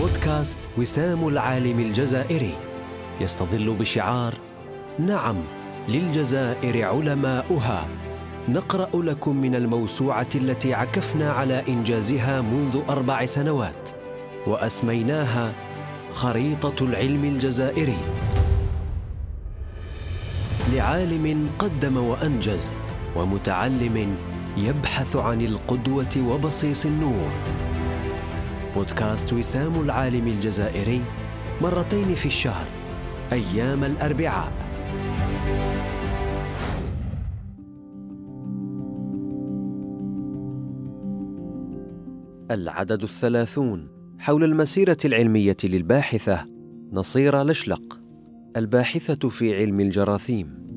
بودكاست وسام العالم الجزائري. يستظل بشعار نعم للجزائر علماؤها. نقرأ لكم من الموسوعة التي عكفنا على إنجازها منذ أربع سنوات. وأسميناها خريطة العلم الجزائري. لعالم قدم وأنجز ومتعلم يبحث عن القدوة وبصيص النور. بودكاست وسام العالم الجزائري مرتين في الشهر أيام الأربعاء. العدد الثلاثون حول المسيرة العلمية للباحثة نصيره لشلق الباحثة في علم الجراثيم.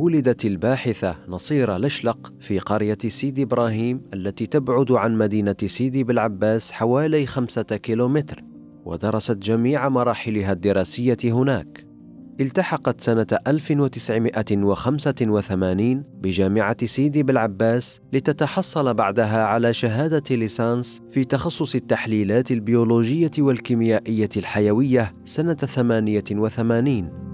ولدت الباحثة نصيرة لشلق في قرية سيدي إبراهيم التي تبعد عن مدينة سيدي بالعباس حوالي خمسة كيلومتر ودرست جميع مراحلها الدراسية هناك. التحقت سنة 1985 بجامعة سيدي بالعباس لتتحصل بعدها على شهادة ليسانس في تخصص التحليلات البيولوجية والكيميائية الحيوية سنة 88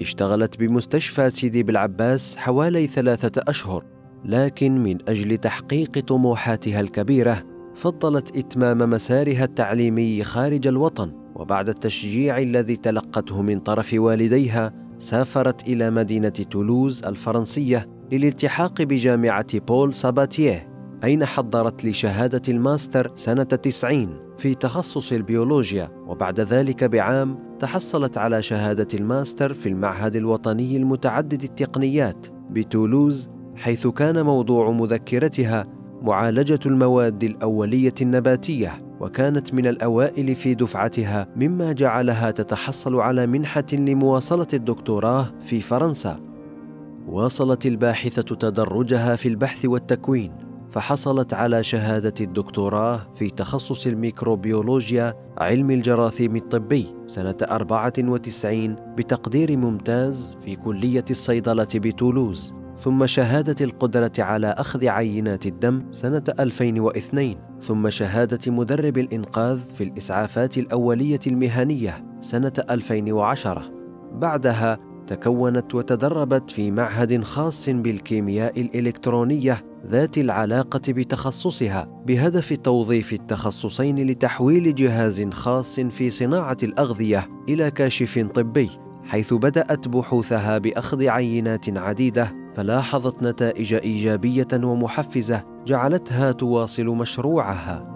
اشتغلت بمستشفى سيدي بالعباس حوالي ثلاثة أشهر لكن من أجل تحقيق طموحاتها الكبيرة فضلت إتمام مسارها التعليمي خارج الوطن وبعد التشجيع الذي تلقته من طرف والديها سافرت إلى مدينة تولوز الفرنسية للالتحاق بجامعة بول ساباتيه أين حضرت لشهادة الماستر سنة 90 في تخصص البيولوجيا وبعد ذلك بعام تحصلت على شهادة الماستر في المعهد الوطني المتعدد التقنيات بتولوز حيث كان موضوع مذكرتها معالجة المواد الأولية النباتية وكانت من الأوائل في دفعتها مما جعلها تتحصل على منحة لمواصلة الدكتوراه في فرنسا. واصلت الباحثة تدرجها في البحث والتكوين. فحصلت على شهادة الدكتوراه في تخصص الميكروبيولوجيا علم الجراثيم الطبي سنة 94 بتقدير ممتاز في كلية الصيدلة بتولوز. ثم شهادة القدرة على أخذ عينات الدم سنة 2002 ثم شهادة مدرب الإنقاذ في الإسعافات الأولية المهنية سنة 2010 بعدها تكونت وتدربت في معهد خاص بالكيمياء الإلكترونية ذات العلاقة بتخصصها بهدف توظيف التخصصين لتحويل جهاز خاص في صناعة الأغذية إلى كاشف طبي حيث بدأت بحوثها بأخذ عينات عديدة فلاحظت نتائج إيجابية ومحفزة جعلتها تواصل مشروعها.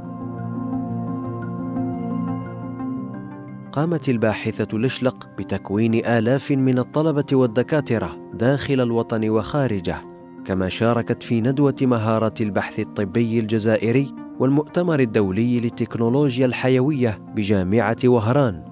قامت الباحثة لشلق بتكوين آلاف من الطلبة والدكاترة داخل الوطن وخارجه. كما شاركت في ندوة مهارات البحث الطبي الجزائري والمؤتمر الدولي للتكنولوجيا الحيوية بجامعة وهران.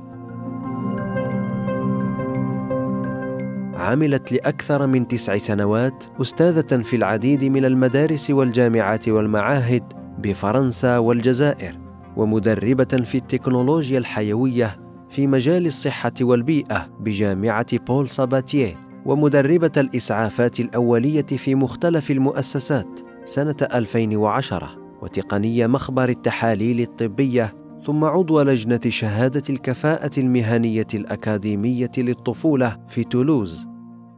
عملت لأكثر من تسع سنوات أستاذة في العديد من المدارس والجامعات والمعاهد بفرنسا والجزائر، ومدربة في التكنولوجيا الحيوية في مجال الصحة والبيئة بجامعة بول ساباتيه ومدربة الإسعافات الأولية في مختلف المؤسسات سنة 2010 وتقنية مخبر التحاليل الطبية ثم عضو لجنة شهادة الكفاءة المهنية الأكاديمية للطفولة في تولوز.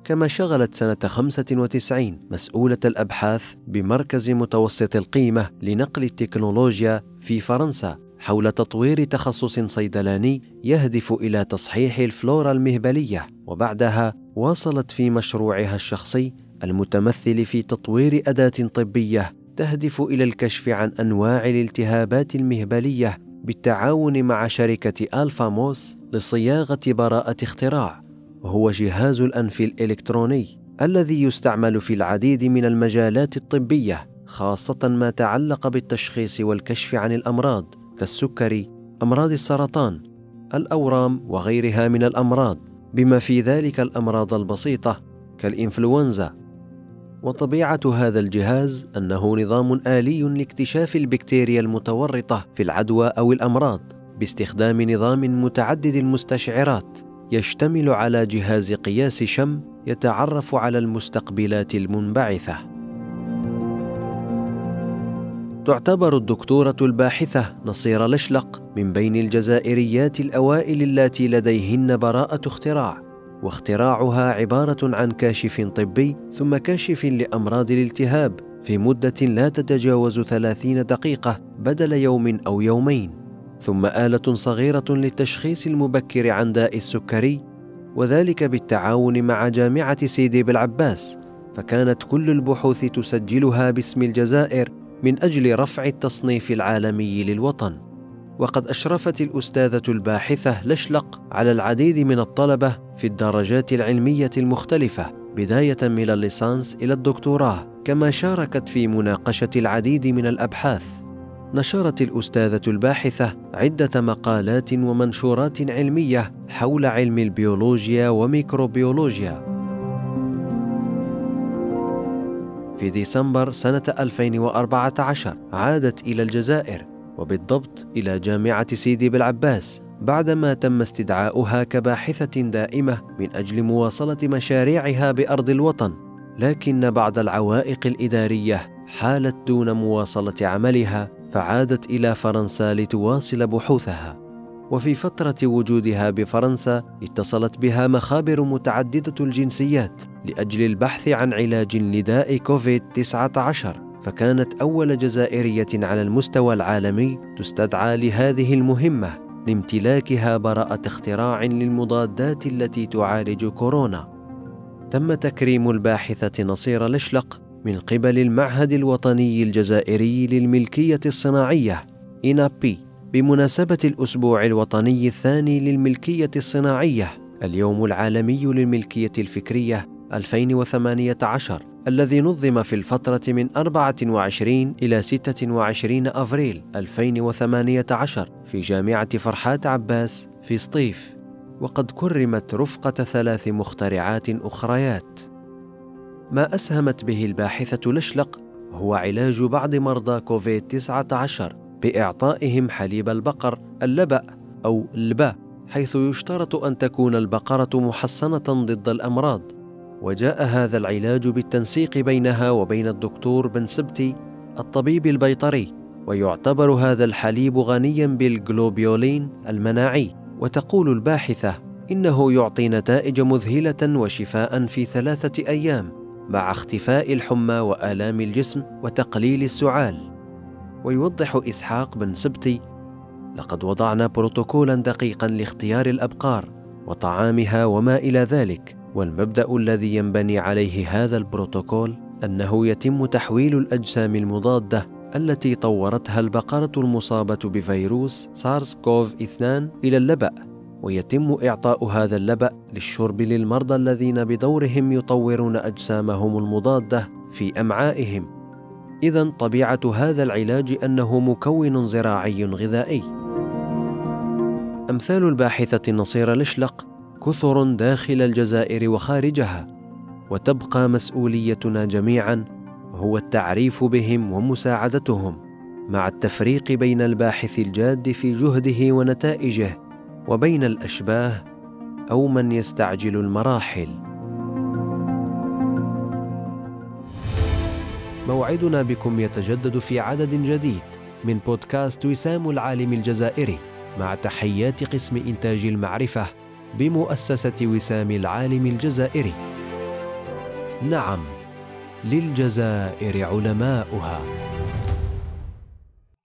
كما شغلت سنة 95 مسؤولة الأبحاث بمركز متوسط القيمة لنقل التكنولوجيا في فرنسا حول تطوير تخصص صيدلاني يهدف إلى تصحيح الفلورا المهبلية وبعدها واصلت في مشروعها الشخصي المتمثل في تطوير أداة طبية تهدف إلى الكشف عن أنواع الالتهابات المهبلية بالتعاون مع شركة ألفا موس لصياغة براءة اختراع. وهو جهاز الأنف الإلكتروني الذي يستعمل في العديد من المجالات الطبية خاصة ما تعلق بالتشخيص والكشف عن الأمراض كالسكري أمراض السرطان الأورام وغيرها من الأمراض. بما في ذلك الأمراض البسيطة كالإنفلونزا. وطبيعة هذا الجهاز أنه نظام آلي لاكتشاف البكتيريا المتورطة في العدوى أو الأمراض باستخدام نظام متعدد المستشعرات يشتمل على جهاز قياس شم يتعرف على المستقبلات المنبعثة. تعتبر الدكتورة الباحثة نصير لشلق من بين الجزائريات الأوائل اللاتي لديهن براءة اختراع واختراعها عبارة عن كاشف طبي ثم كاشف لأمراض الالتهاب في مدة لا تتجاوز ثلاثين دقيقة بدل يوم أو يومين. ثم آلة صغيرة للتشخيص المبكر عن داء السكري وذلك بالتعاون مع جامعة سيدي بالعباس فكانت كل البحوث تسجلها باسم الجزائر من أجل رفع التصنيف العالمي للوطن. وقد أشرفت الأستاذة الباحثة لشلق على العديد من الطلبة في الدرجات العلمية المختلفة بداية من الليسانس إلى الدكتوراه كما شاركت في مناقشة العديد من الأبحاث. نشرت الأستاذة الباحثة عدة مقالات ومنشورات علمية حول علم البيولوجيا وميكروبيولوجيا. في ديسمبر سنة 2014 عادت إلى الجزائر وبالضبط إلى جامعة سيدي بالعباس بعدما تم استدعاؤها كباحثة دائمة من أجل مواصلة مشاريعها بأرض الوطن. لكن بعض العوائق الإدارية حالت دون مواصلة عملها فعادت إلى فرنسا لتواصل بحوثها. وفي فترة وجودها بفرنسا اتصلت بها مخابر متعددة الجنسيات لأجل البحث عن علاج لداء كوفيد 19 فكانت أول جزائرية على المستوى العالمي تستدعى لهذه المهمة لامتلاكها براءة اختراع للمضادات التي تعالج كورونا. تم تكريم الباحثة نصير لشلق من قبل المعهد الوطني الجزائري للملكية الصناعية إنابي بمناسبة الأسبوع الوطني الثاني للملكية الصناعية اليوم العالمي للملكية الفكرية 2018 الذي نظم في الفترة من 24 إلى 26 أفريل 2018 في جامعة فرحات عباس في سطيف. وقد كرمت رفقة ثلاث مخترعات أخريات. ما أسهمت به الباحثة لشلق هو علاج بعض مرضى كوفيد-19 بإعطائهم حليب البقر اللبأ أو البا حيث يشترط أن تكون البقرة محصنة ضد الأمراض. وجاء هذا العلاج بالتنسيق بينها وبين الدكتور بن سبتي الطبيب البيطري ويعتبر هذا الحليب غنيا بالجلوبيولين المناعي. وتقول الباحثة إنه يعطي نتائج مذهلة وشفاء في ثلاثة أيام مع اختفاء الحمى وآلام الجسم وتقليل السعال. ويوضح إسحاق بن سبتي لقد وضعنا بروتوكولا دقيقا لاختيار الأبقار وطعامها وما إلى ذلك والمبدأ الذي ينبني عليه هذا البروتوكول أنه يتم تحويل الأجسام المضادة التي طورتها البقرة المصابة بفيروس سارس كوف 2 إلى اللبأ ويتم إعطاء هذا اللبأ للشرب للمرضى الذين بدورهم يطورون أجسامهم المضادة في أمعائهم. إذا طبيعة هذا العلاج أنه مكون زراعي غذائي. أمثال الباحثة نصير لشلق كثر داخل الجزائر وخارجها وتبقى مسؤوليتنا جميعا هو التعريف بهم ومساعدتهم مع التفريق بين الباحث الجاد في جهده ونتائجه وبين الأشباه أو من يستعجل المراحل موعدنا بكم يتجدد في عدد جديد من بودكاست وسام العالم الجزائري مع تحيات قسم إنتاج المعرفة بمؤسسة وسام العالم الجزائري. نعم، للجزائر علماؤها.